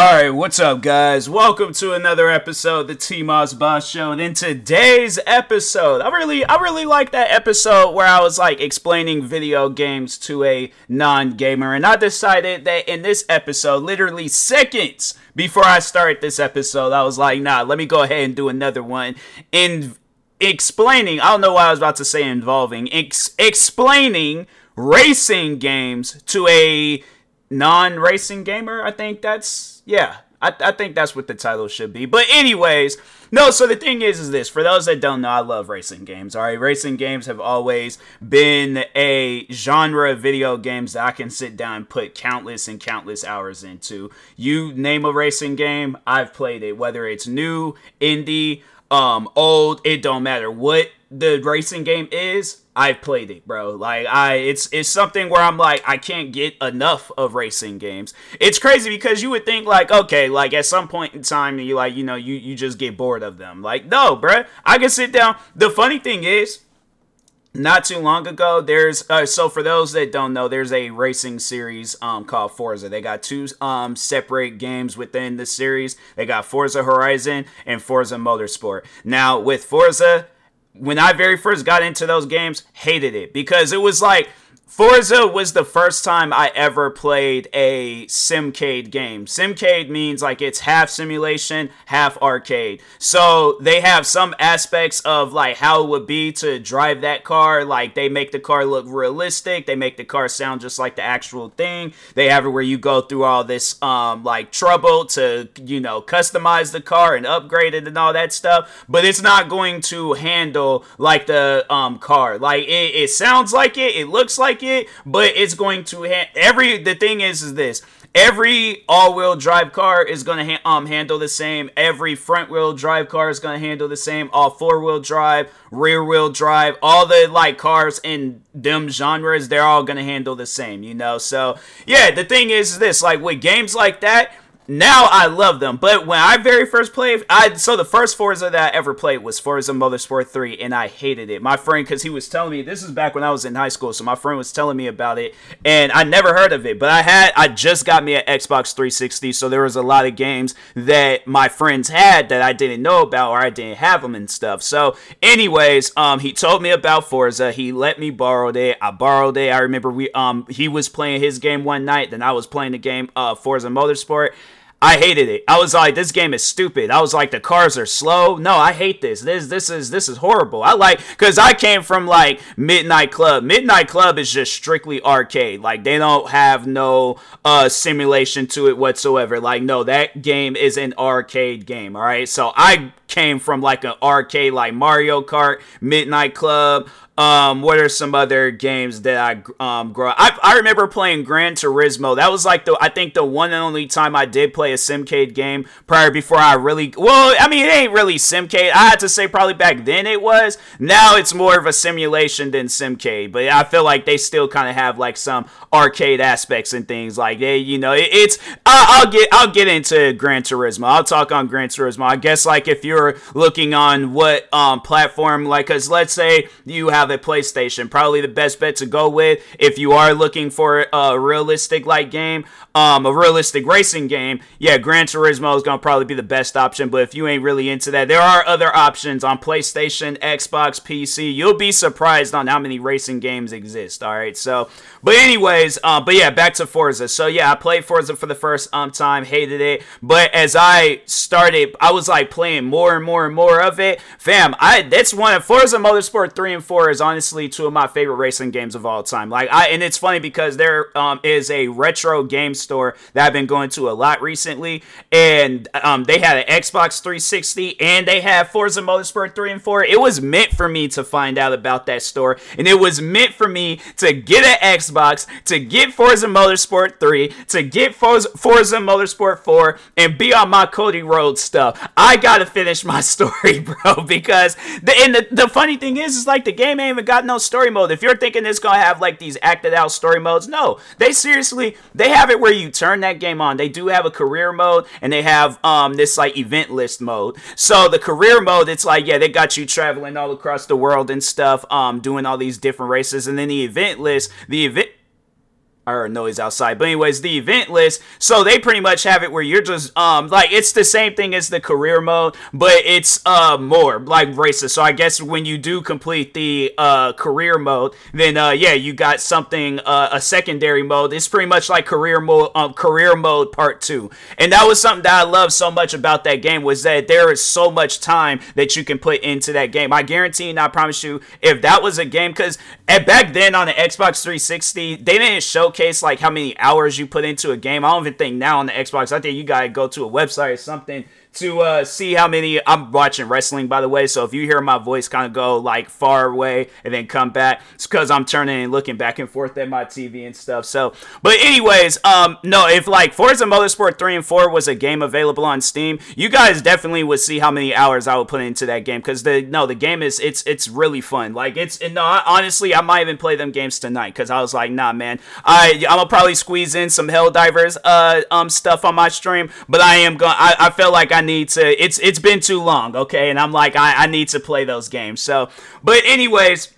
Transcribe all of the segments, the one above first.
All right, what's up, guys? Welcome to another episode of the T Moss Boss Show. And in today's episode, I really, I really like that episode where I was like explaining video games to a non-gamer, and I decided that in this episode, literally seconds before I start this episode, I was like, nah, let me go ahead and do another one in explaining. I don't know what I was about to say involving ex- explaining racing games to a non-racing gamer. I think that's yeah. I, I think that's what the title should be. But anyways, no. So the thing is, is this for those that don't know, I love racing games. All right, racing games have always been a genre of video games that I can sit down and put countless and countless hours into. You name a racing game, I've played it. Whether it's new, indie, um, old, it don't matter what the racing game is. I've played it, bro. Like I, it's it's something where I'm like I can't get enough of racing games. It's crazy because you would think like okay, like at some point in time you like you know you you just get bored of them. Like no, bro. I can sit down. The funny thing is, not too long ago there's uh, so for those that don't know there's a racing series um, called forza they got two um, separate games within the series they got forza horizon and forza motorsport now with forza when i very first got into those games hated it because it was like Forza was the first time I ever played a simcade game. Simcade means like it's half simulation, half arcade. So they have some aspects of like how it would be to drive that car. Like they make the car look realistic. They make the car sound just like the actual thing. They have it where you go through all this um like trouble to you know customize the car and upgrade it and all that stuff. But it's not going to handle like the um car. Like it, it sounds like it. It looks like it, but it's going to ha- every the thing is is this. Every all-wheel drive car is going to ha- um handle the same. Every front-wheel drive car is going to handle the same. All four-wheel drive rear-wheel drive all the like cars in them genres they're all going to handle the same you know? So yeah the thing is this. Like with games like that now I love them. But when I very first played, I so the first Forza that I ever played was Forza Motorsport 3, and I hated it. My friend, because he was telling me this is back when I was in high school, so my friend was telling me about it, and I never heard of it. But I had, I just got me an Xbox 360, so there was a lot of games that my friends had that I didn't know about or I didn't have them and stuff. So, anyways, um, he told me about Forza. He let me borrow it. I borrowed it. I remember we, um, he was playing his game one night, then I was playing the game, uh, Forza Motorsport I hated it. I was like, this game is stupid. I was like, the cars are slow. No, I hate this. This this is this is horrible. I like because I came from like Midnight Club. Midnight Club is just strictly arcade. Like they don't have no uh simulation to it whatsoever. Like no, that game is an arcade game. All right, so I came from like an arcade like Mario Kart, Midnight Club, um, what are some other games that I um grow? I I remember playing Gran Turismo. That was like the I think the one and only time I did play a Simcade game prior before I really well. I mean, it ain't really Simcade. I had to say probably back then it was. Now it's more of a simulation than Simcade. But I feel like they still kind of have like some arcade aspects and things like they, you know, it, it's. I'll, I'll get I'll get into Gran Turismo. I'll talk on Gran Turismo. I guess like if you're looking on what um platform, like, cause let's say you have have a PlayStation. Probably the best bet to go with if you are looking for a realistic like game, um, a realistic racing game. Yeah, Gran Turismo is gonna probably be the best option. But if you ain't really into that, there are other options on PlayStation, Xbox, PC. You'll be surprised on how many racing games exist. All right, so but anyways, uh, but yeah, back to Forza. So yeah, I played Forza for the first um time, hated it. But as I started, I was like playing more and more and more of it. Fam, I that's one of Forza Motorsport three and four is honestly two of my favorite racing games of all time. Like I and it's funny because there um, is a retro game store that I've been going to a lot recently, and um, they had an Xbox 360 and they have Forza Motorsport 3 and 4. It was meant for me to find out about that store, and it was meant for me to get an Xbox, to get Forza Motorsport 3, to get Forza, Forza Motorsport 4, and be on my Cody Rhodes stuff. I gotta finish my story, bro, because the and the, the funny thing is, is like the game ain't even got no story mode. If you're thinking it's gonna have like these acted out story modes, no. They seriously they have it where you turn that game on. They do have a career mode and they have um this like event list mode. So the career mode, it's like yeah, they got you traveling all across the world and stuff, um, doing all these different races. And then the event list, the event or noise outside. But anyways, the event list. So they pretty much have it where you're just um like it's the same thing as the career mode, but it's uh more like races. So I guess when you do complete the uh career mode, then uh yeah, you got something uh, a secondary mode. It's pretty much like career mode um career mode part 2. And that was something that I love so much about that game was that there is so much time that you can put into that game. I guarantee and I promise you if that was a game cuz back then on the Xbox 360, they didn't showcase showcase like how many hours you put into a game. I don't even think now on the Xbox. I think you gotta go to a website or something to uh, see how many I'm watching wrestling by the way. So if you hear my voice kind of go like far away and then come back, it's because I'm turning and looking back and forth at my TV and stuff. So, but anyways, um, no, if like Forza Motorsport three and four was a game available on Steam, you guys definitely would see how many hours I would put into that game because the no, the game is it's it's really fun. Like it's no, honestly, I might even play them games tonight because I was like, nah, man, I I'm gonna probably squeeze in some Helldivers uh um stuff on my stream, but I am going. I I feel like I I need to. It's it's been too long, okay, and I'm like I, I need to play those games. So, but anyways,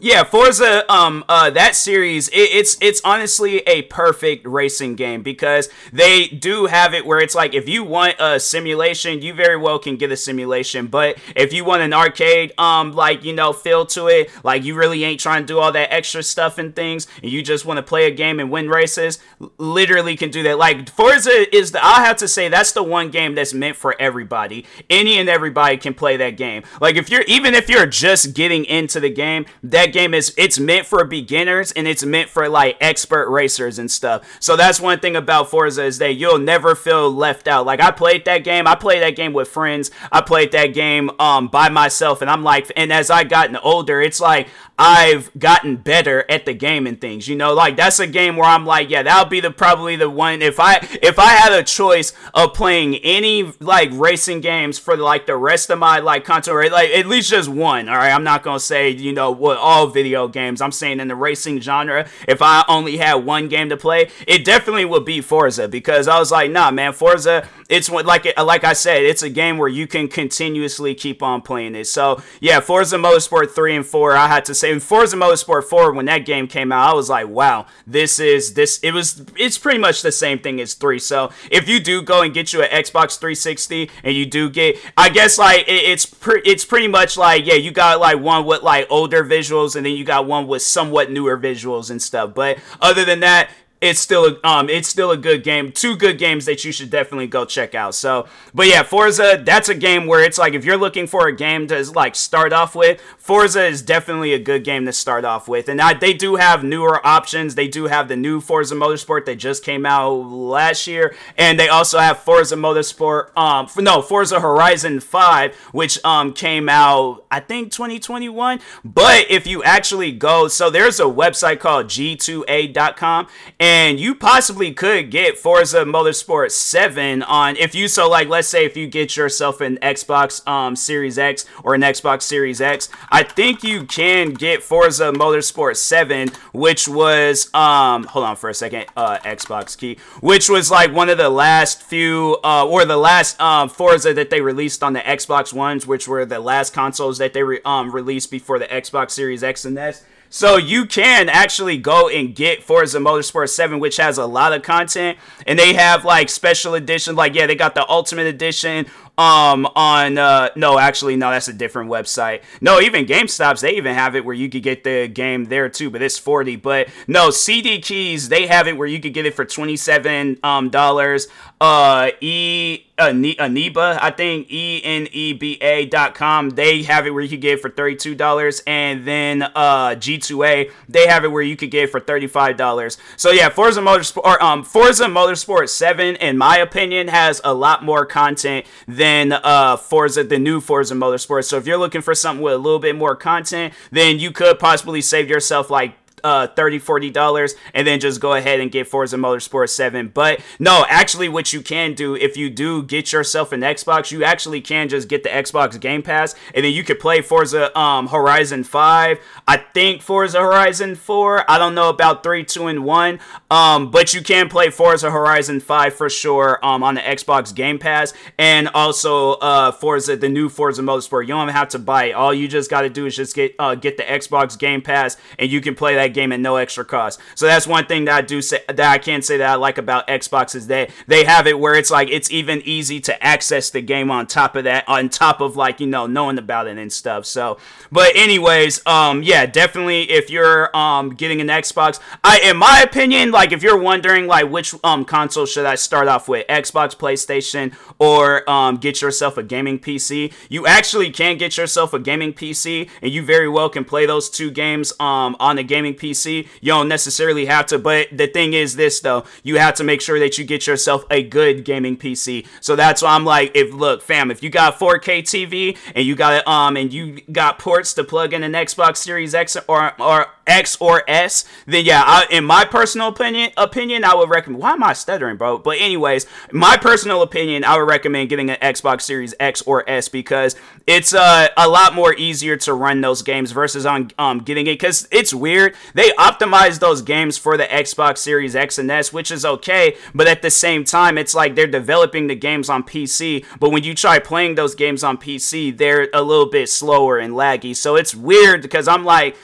yeah, Forza, um, uh, that series, it, it's it's honestly a perfect racing game because they do have it where it's like if you want a simulation, you very well can get a simulation, but if you want an arcade, um, like you know, feel to it, like you really ain't trying to do all that extra stuff and things, and you just want to play a game and win races, literally can do that. Like Forza is the, I have to say that's the one game that's meant for everybody. Any and everybody can play that game. Like if you're even if you're just getting into the game, that that game is it's meant for beginners and it's meant for like expert racers and stuff. So that's one thing about Forza is that you'll never feel left out. Like I played that game, I played that game with friends, I played that game um by myself, and I'm like, and as I gotten older, it's like I've gotten better at the game and things. You know, like that's a game where I'm like, yeah, that'll be the probably the one if I if I had a choice of playing any like racing games for like the rest of my like content, like at least just one. All right, I'm not gonna say you know what all all video games. I'm saying in the racing genre, if I only had one game to play, it definitely would be Forza because I was like, nah, man, Forza, it's like like I said, it's a game where you can continuously keep on playing it. So yeah, Forza Motorsport 3 and 4, I had to say, Forza Motorsport 4, when that game came out, I was like, wow, this is this. It was it's pretty much the same thing as 3. So if you do go and get you an Xbox 360 and you do get, I guess like it, it's pre- it's pretty much like yeah, you got like one with like older visuals and then you got one with somewhat newer visuals and stuff. But other than that, it's still a, um it's still a good game. Two good games that you should definitely go check out. So, but yeah, Forza that's a game where it's like if you're looking for a game to like start off with, Forza is definitely a good game to start off with. And I, they do have newer options. They do have the new Forza Motorsport that just came out last year, and they also have Forza Motorsport um no, Forza Horizon 5 which um came out I think 2021. But if you actually go, so there's a website called g2a.com and you possibly could get Forza Motorsport 7 on if you so like let's say if you get yourself an Xbox um Series X or an Xbox Series X, I think you can get Forza Motorsport 7 which was um hold on for a second, uh Xbox key, which was like one of the last few uh or the last um Forza that they released on the Xbox ones, which were the last consoles that they re- um released before the Xbox Series X and S. So you can actually go and get Forza Motorsport 7, which has a lot of content, and they have like special editions. Like yeah, they got the Ultimate Edition um on uh no actually no that's a different website no even gamestops they even have it where you could get the game there too but it's 40 but no cd keys they have it where you could get it for 27 um dollars uh e Eneba, I think E N E B A dot com. They have it where you could get for thirty two dollars, and then uh G two A they have it where you could get for thirty five dollars. So yeah, Forza Motorsport, or, um Forza Motorsport seven, in my opinion, has a lot more content than uh Forza the new Forza Motorsport. So if you're looking for something with a little bit more content, then you could possibly save yourself like uh, 30 40 dollars and then just go ahead and get Forza Motorsport 7 but no actually what you can do if you do get yourself an Xbox you actually can just get the Xbox Game Pass and then you could play Forza um, Horizon 5 I think Forza Horizon 4 I don't know about 3 2 and 1 um, but you can play Forza Horizon 5 for sure um, on the Xbox Game Pass and also uh, Forza the new Forza Motorsport. You don't have to buy it. All you just got to do is just get uh, get the Xbox Game Pass and you can play that game at no extra cost. So that's one thing that I do say that I can say that I like about Xbox is that they have it where it's like it's even easy to access the game on top of that, on top of like you know knowing about it and stuff. So, but anyways, um, yeah, definitely if you're um getting an Xbox, I in my opinion, like if you're wondering like which um console should I start off with, Xbox, PlayStation, or um get yourself a gaming PC, you actually can get yourself a gaming PC, and you very well can play those two games um on a gaming PC. You don't necessarily have to, but the thing is this though, you have to make sure that you get yourself a good gaming PC. So that's why I'm like, if look, fam, if you got 4K TV and you got um and you got ports to plug in an Xbox Series X or or X or S, then yeah, I, in my personal opinion, opinion, I would recommend. Why am I stuttering, bro? But anyways, my personal opinion, I would recommend getting an Xbox Series X or S because it's uh, a lot more easier to run those games versus on um getting it because it's weird. They optimize those games for the Xbox Series X and S, which is okay, but at the same time, it's like they're developing the games on PC, but when you try playing those games on PC, they're a little bit slower and laggy. So it's weird because I'm like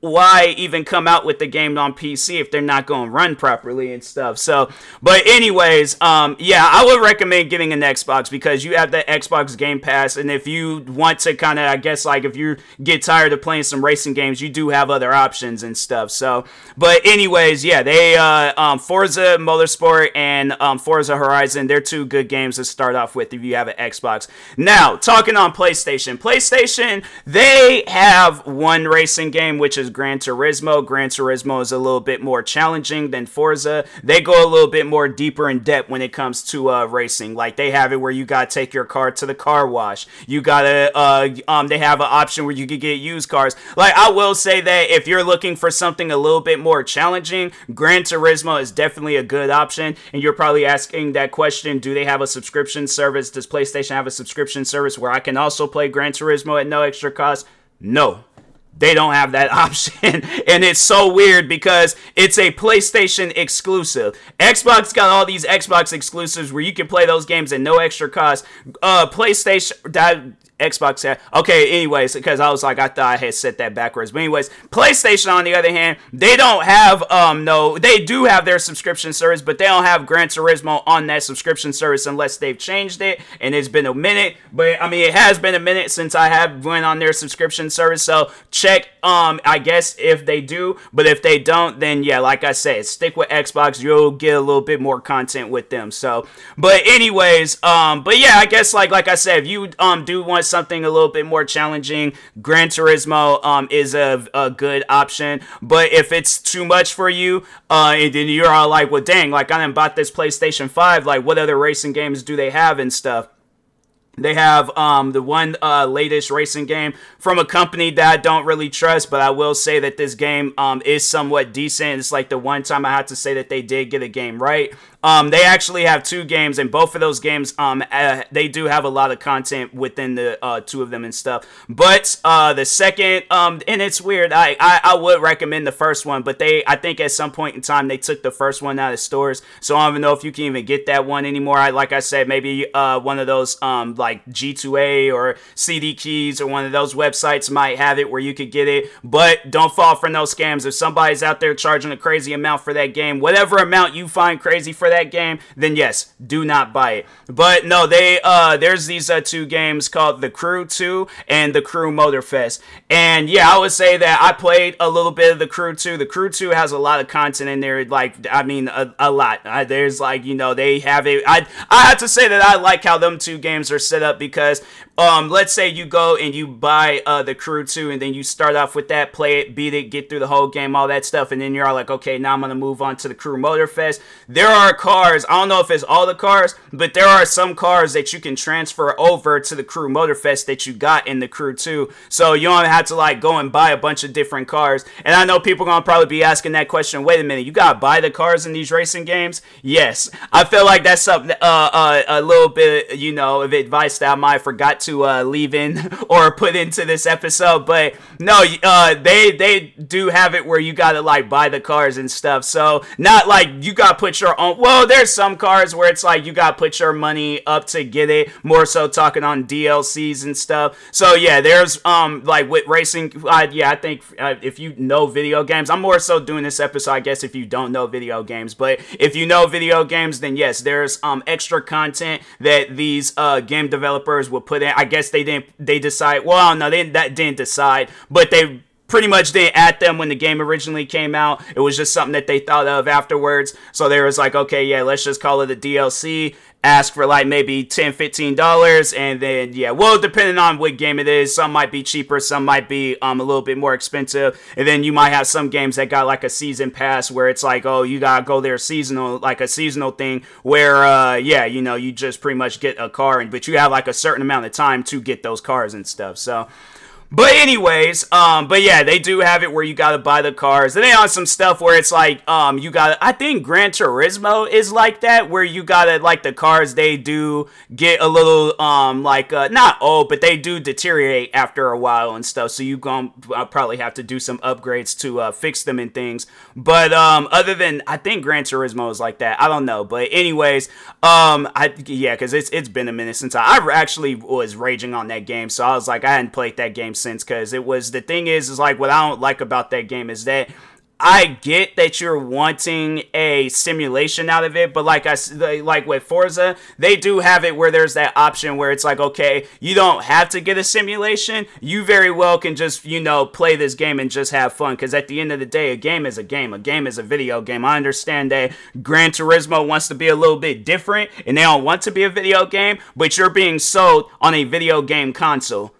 why even come out with the game on PC if they're not going to run properly and stuff. So, but anyways, um, yeah, I would recommend getting an Xbox because you have the Xbox Game Pass, and if you want to kind of, I guess, like if you get tired of playing some racing games, you do have other options and stuff. So, but anyways, yeah, they uh, um, Forza Motorsport and um, Forza Horizon, they're two good games to start off with if you have an Xbox. Now, talking on PlayStation, PlayStation, they have one racing game which which is Gran Turismo. Gran Turismo is a little bit more challenging than Forza. They go a little bit more deeper in depth when it comes to uh, racing. Like they have it where you gotta take your car to the car wash. You gotta uh, um they have an option where you could get used cars. Like I will say that if you're looking for something a little bit more challenging, Gran Turismo is definitely a good option. And you're probably asking that question: Do they have a subscription service? Does PlayStation have a subscription service where I can also play Gran Turismo at no extra cost? No, they don't have that option. and it's so weird because it's a PlayStation exclusive. Xbox got all these Xbox exclusives where you can play those games at no extra cost. Uh, PlayStation Xbox had. Okay, anyways, because I was like, I thought I had set that backwards. But anyways, PlayStation on the other hand, they don't have um no, they do have their subscription service, but they don't have Gran Turismo on that subscription service unless they've changed it. And it's been a minute, but I mean, it has been a minute since I have went on their subscription service. So check, um, I guess if they do, but if they don't, then yeah, like I said, stick with Xbox. You'll get a little bit more content with them. So, but anyways, um, but yeah, I guess like like I said, if you um do want something a little bit more challenging, Gran Turismo um, is a, a good option. But if it's too much for you, uh, and then you're all like, well, dang, like I didn't bought this PlayStation 5, like what other racing games do they have and stuff? They have um, the one uh, latest racing game from a company that I don't really trust, but I will say that this game um, is somewhat decent. It's like the one time I had to say that they did get a game right. Um, they actually have two games, and both of those games, um, uh, they do have a lot of content within the uh, two of them and stuff. But uh, the second, um, and it's weird. I, I I would recommend the first one, but they, I think at some point in time they took the first one out of stores, so I don't even know if you can even get that one anymore. I like I said, maybe uh, one of those um like G2A or CD Keys or one of those websites might have it where you could get it. But don't fall for those scams. If somebody's out there charging a crazy amount for that game, whatever amount you find crazy for that game, then yes, do not buy it. But no, they uh there's these uh, two games called The Crew 2 and The Crew Motorfest. And yeah, I would say that I played a little bit of The Crew 2. The Crew 2 has a lot of content in there like I mean a, a lot. Uh, there's like, you know, they have it I I have to say that I like how them two games are set up because um let's say you go and you buy uh The Crew 2 and then you start off with that, play it, beat it, get through the whole game, all that stuff and then you're all like, "Okay, now I'm going to move on to The Crew Motorfest." There are cars. I don't know if it's all the cars, but there are some cars that you can transfer over to the Crew Motorfest that you got in the Crew 2. So you don't have to like go and buy a bunch of different cars. And I know people gonna probably be asking that question. Wait a minute, you gotta buy the cars in these racing games? Yes, I feel like that's something uh, uh, a little bit you know of advice that I might forgot to uh, leave in or put into this episode. But no, uh, they they do have it where you gotta like buy the cars and stuff. So not like you gotta put your own. Well, there's some cars where it's like you gotta put your money up to get it. More so talking on DLCs and stuff. So yeah, there's um like with racing. Uh, yeah, I think uh, if you know video games, I'm more so doing this episode. I guess if you don't know video games, but if you know video games, then yes, there's um extra content that these uh game developers will put in. I guess they didn't. They decide. Well, no, they that didn't decide, but they pretty much didn't at them when the game originally came out. It was just something that they thought of afterwards. So they was like, okay, yeah, let's just call it a DLC. Ask for like maybe 10 $15 and then yeah, well depending on what game it is, some might be cheaper, some might be um a little bit more expensive. And then you might have some games that got like a season pass where it's like, oh, you gotta go there seasonal, like a seasonal thing where uh yeah, you know, you just pretty much get a car and but you have like a certain amount of time to get those cars and stuff. So but anyways, um, but yeah, they do have it where you gotta buy the cars. And they on some stuff where it's like, um, you gotta. I think Gran Turismo is like that, where you gotta like the cars. They do get a little, um, like uh, not old, but they do deteriorate after a while and stuff. So you gonna uh, probably have to do some upgrades to uh, fix them and things. But um, other than I think Gran Turismo is like that. I don't know, but anyways, um, I yeah, because it's it's been a minute since I, I actually was raging on that game. So I was like, I hadn't played that game since because it was the thing is is like what I don't like about that game is that I get that you're wanting a simulation out of it, but like I like with Forza, they do have it where there's that option where it's like, okay, you don't have to get a simulation. You very well can just you know play this game and just have fun. Because at the end of the day, a game is a game. A game is a video game. I understand that Gran Turismo wants to be a little bit different and they don't want to be a video game, but you're being sold on a video game console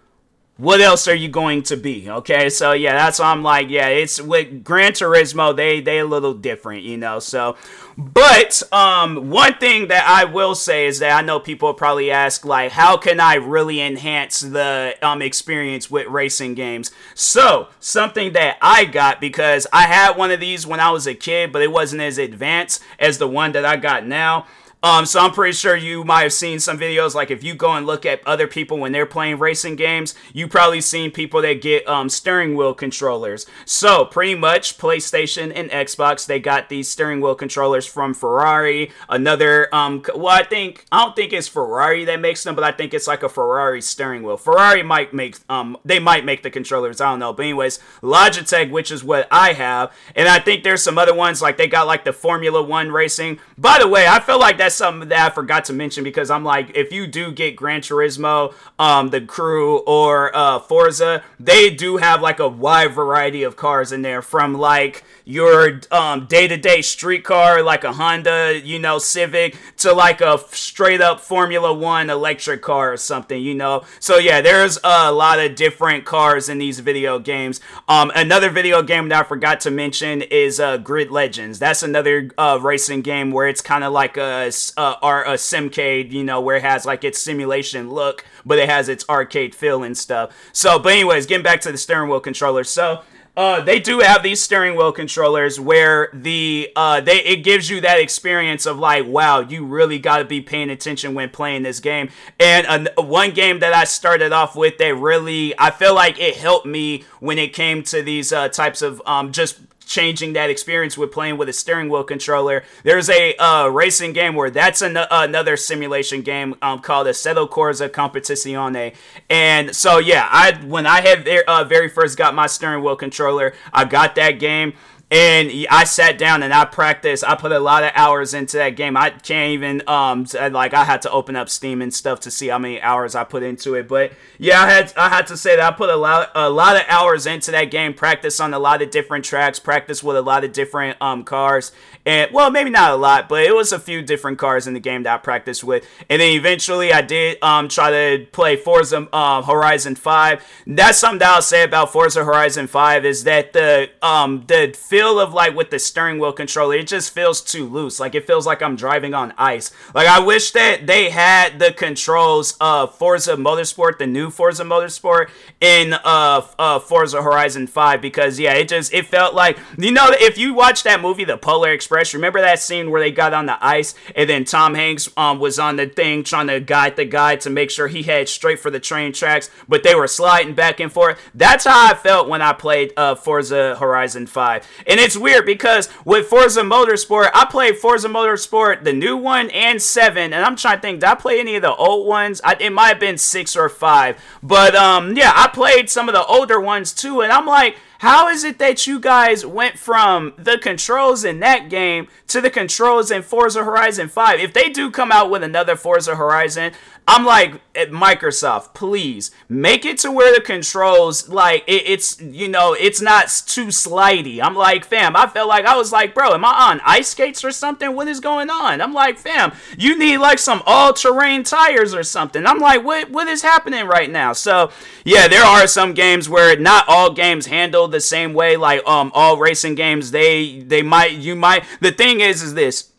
what else are you going to be? Okay, so yeah, that's why I'm like, yeah, it's with Gran Turismo, they they a little different, you know. So, but um, one thing that I will say is that I know people probably ask like, how can I really enhance the um experience with racing games? So something that I got because I had one of these when I was a kid, but it wasn't as advanced as the one that I got now. Um, so I'm pretty sure you might have seen some videos. Like if you go and look at other people when they're playing racing games, you probably seen people that get um, steering wheel controllers. So pretty much PlayStation and Xbox, they got these steering wheel controllers from Ferrari. Another, um, well, I think I don't think it's Ferrari that makes them, but I think it's like a Ferrari steering wheel. Ferrari might make, um, they might make the controllers. I don't know, but anyways, Logitech, which is what I have, and I think there's some other ones like they got like the Formula One racing. By the way, I feel like that's something that I forgot to mention because I'm like, if you do get Gran Turismo, um, the Crew or uh, Forza, they do have like a wide variety of cars in there from like your um, day-to-day street car like a Honda, you know, Civic to like a straight up Formula 1 electric car or something, you know. So yeah, there's a lot of different cars in these video games. Um, another video game that I forgot to mention is uh, Grid Legends. That's another uh, racing game where it's kind of like a, a, a simcade, you know, where it has like its simulation look, but it has its arcade feel and stuff. So, but anyways, getting back to the steering wheel controller. So, uh, they do have these steering wheel controllers where the uh, they it gives you that experience of like, wow, you really got to be paying attention when playing this game. And uh, one game that I started off with that really I feel like it helped me when it came to these uh, types of um, just changing that experience with playing with a steering wheel controller. There's a uh, racing game where that's an- another simulation game um, called Assetto Corsa Competizione. And so, yeah, I when I had uh, very first got my steering wheel controller, I got that game. And I sat down and I practiced. I put a lot of hours into that game. I can't even um like I had to open up Steam and stuff to see how many hours I put into it. But yeah, I had I had to say that I put a lot a lot of hours into that game. Practice on a lot of different tracks. Practice with a lot of different um cars. And well, maybe not a lot, but it was a few different cars in the game that I practiced with. And then eventually I did um try to play Forza um, Horizon 5. That's something that I'll say about Forza Horizon 5 is that the um the feel of like with the steering wheel controller, it just feels too loose. Like it feels like I'm driving on ice. Like I wish that they had the controls of Forza Motorsport, the new Forza Motorsport, in uh, uh Forza Horizon 5 because yeah, it just it felt like you know if you watch that movie The Polar Express, remember that scene where they got on the ice and then Tom Hanks um was on the thing trying to guide the guy to make sure he had straight for the train tracks, but they were sliding back and forth. That's how I felt when I played uh Forza Horizon 5. And it's weird because with Forza Motorsport, I played Forza Motorsport, the new one and seven, and I'm trying to think, did I play any of the old ones? I, it might have been six or five, but um, yeah, I played some of the older ones too, and I'm like, how is it that you guys went from the controls in that game to the controls in Forza Horizon 5? If they do come out with another Forza Horizon, I'm like, eh, Microsoft, please make it to where the controls, like, it, it's, you know, it's not too slidey. I'm like, fam, I felt like I was like, bro, am I on ice skates or something? What is going on? I'm like, fam, you need like some all terrain tires or something. I'm like, what, what is happening right now? So, yeah, there are some games where not all games handle the same way. Like, um, all racing games, they, they might, you might, the thing is, is this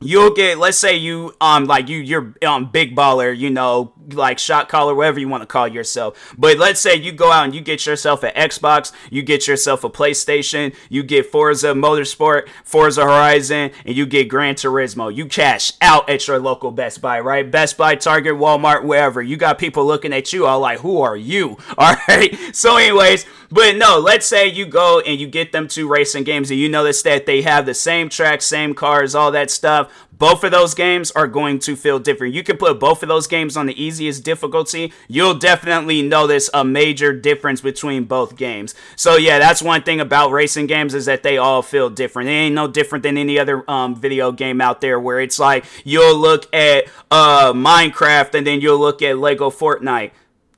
you'll get let's say you um like you you're um big baller you know like shot caller whatever you want to call yourself. But let's say you go out and you get yourself an xbox you get yourself a playstation you get forza motorsport forza horizon and you get gran turismo. You cash out at your local best buy right? Best buy target walmart wherever. You got people looking at you all like who are you? All right so anyways but no let's say you go and you get them two racing games and you notice that they have the same tracks same cars all that stuff both of those games are going to feel different. You can put both of those games on the easiest difficulty. You'll definitely notice a major difference between both games. So yeah, that's one thing about racing games is that they all feel different. It ain't no different than any other um, video game out there where it's like you'll look at uh, Minecraft and then you'll look at Lego Fortnite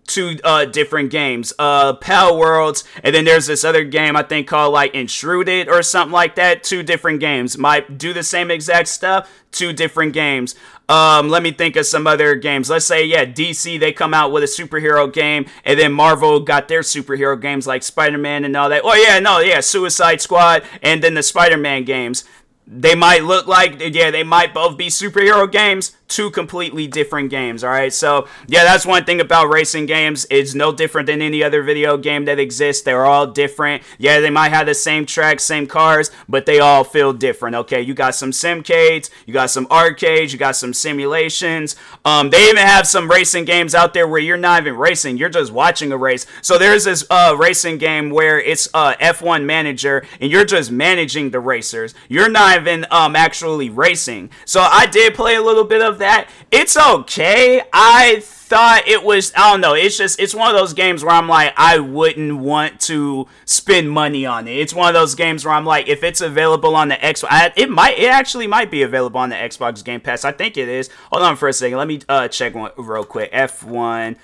two uh, different games. Uh, Pal Worlds, and then there's this other game I think called like Intruded or something like that. Two different games might do the same exact stuff. Two different games. Um, let me think of some other games. Let's say, yeah, DC, they come out with a superhero game, and then Marvel got their superhero games like Spider Man and all that. Oh, yeah, no, yeah, Suicide Squad, and then the Spider Man games they might look like yeah they might both be superhero games two completely different games all right? So yeah that's one thing about racing games. It's no different than any other video game that exists. They're all different. Yeah they might have the same tracks same cars but they all feel different okay? You got some simcades you got some arcades you got some simulations. Um, they even have some racing games out there where you're not even racing. You're just watching a race. So there's this uh, racing game where it's uh, f1 manager and you're just managing the racers. You're not even um, actually racing. So i did play a little bit of that. It's okay. I thought it was I don't know. It's just it's one of those games where I'm like I wouldn't want to spend money on it. It's one of those games where I'm like if it's available on the Xbox, it might it actually might be available on the Xbox Game Pass. I think it is. Hold on for a second. Let me uh, check one real quick. F1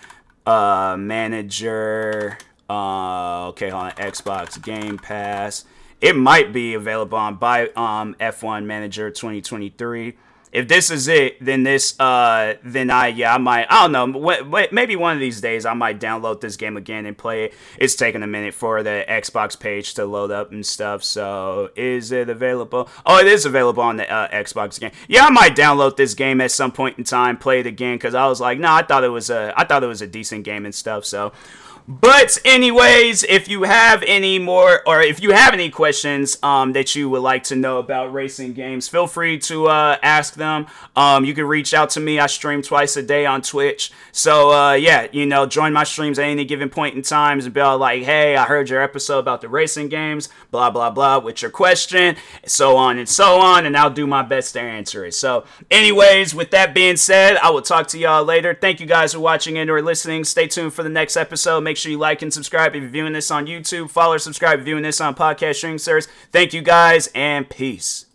uh, manager. Uh, okay, hold on. Xbox Game Pass. It might be available on by um F1 Manager 2023 if this is it, then this, uh, then I, yeah, I might, I don't know, maybe one of these days I might download this game again and play it. It's taking a minute for the Xbox page to load up and stuff. So, is it available? Oh, it is available on the uh, Xbox game. Yeah, I might download this game at some point in time, play it again, because I was like, no, I thought it was a, I thought it was a decent game and stuff. So, but anyways, if you have any more or if you have any questions um, that you would like to know about racing games, feel free to uh, ask them. Um, you can reach out to me. I stream twice a day on Twitch. So uh, yeah, you know, join my streams at any given point in time and be like, hey, I heard your episode about the racing games, blah blah blah, with your question, so on and so on, and I'll do my best to answer it. So, anyways, with that being said, I will talk to y'all later. Thank you guys for watching and or listening. Stay tuned for the next episode. Make sure you like and subscribe if you're viewing this on YouTube. Follow or subscribe if you're viewing this on podcast streaming service. Thank you guys and peace.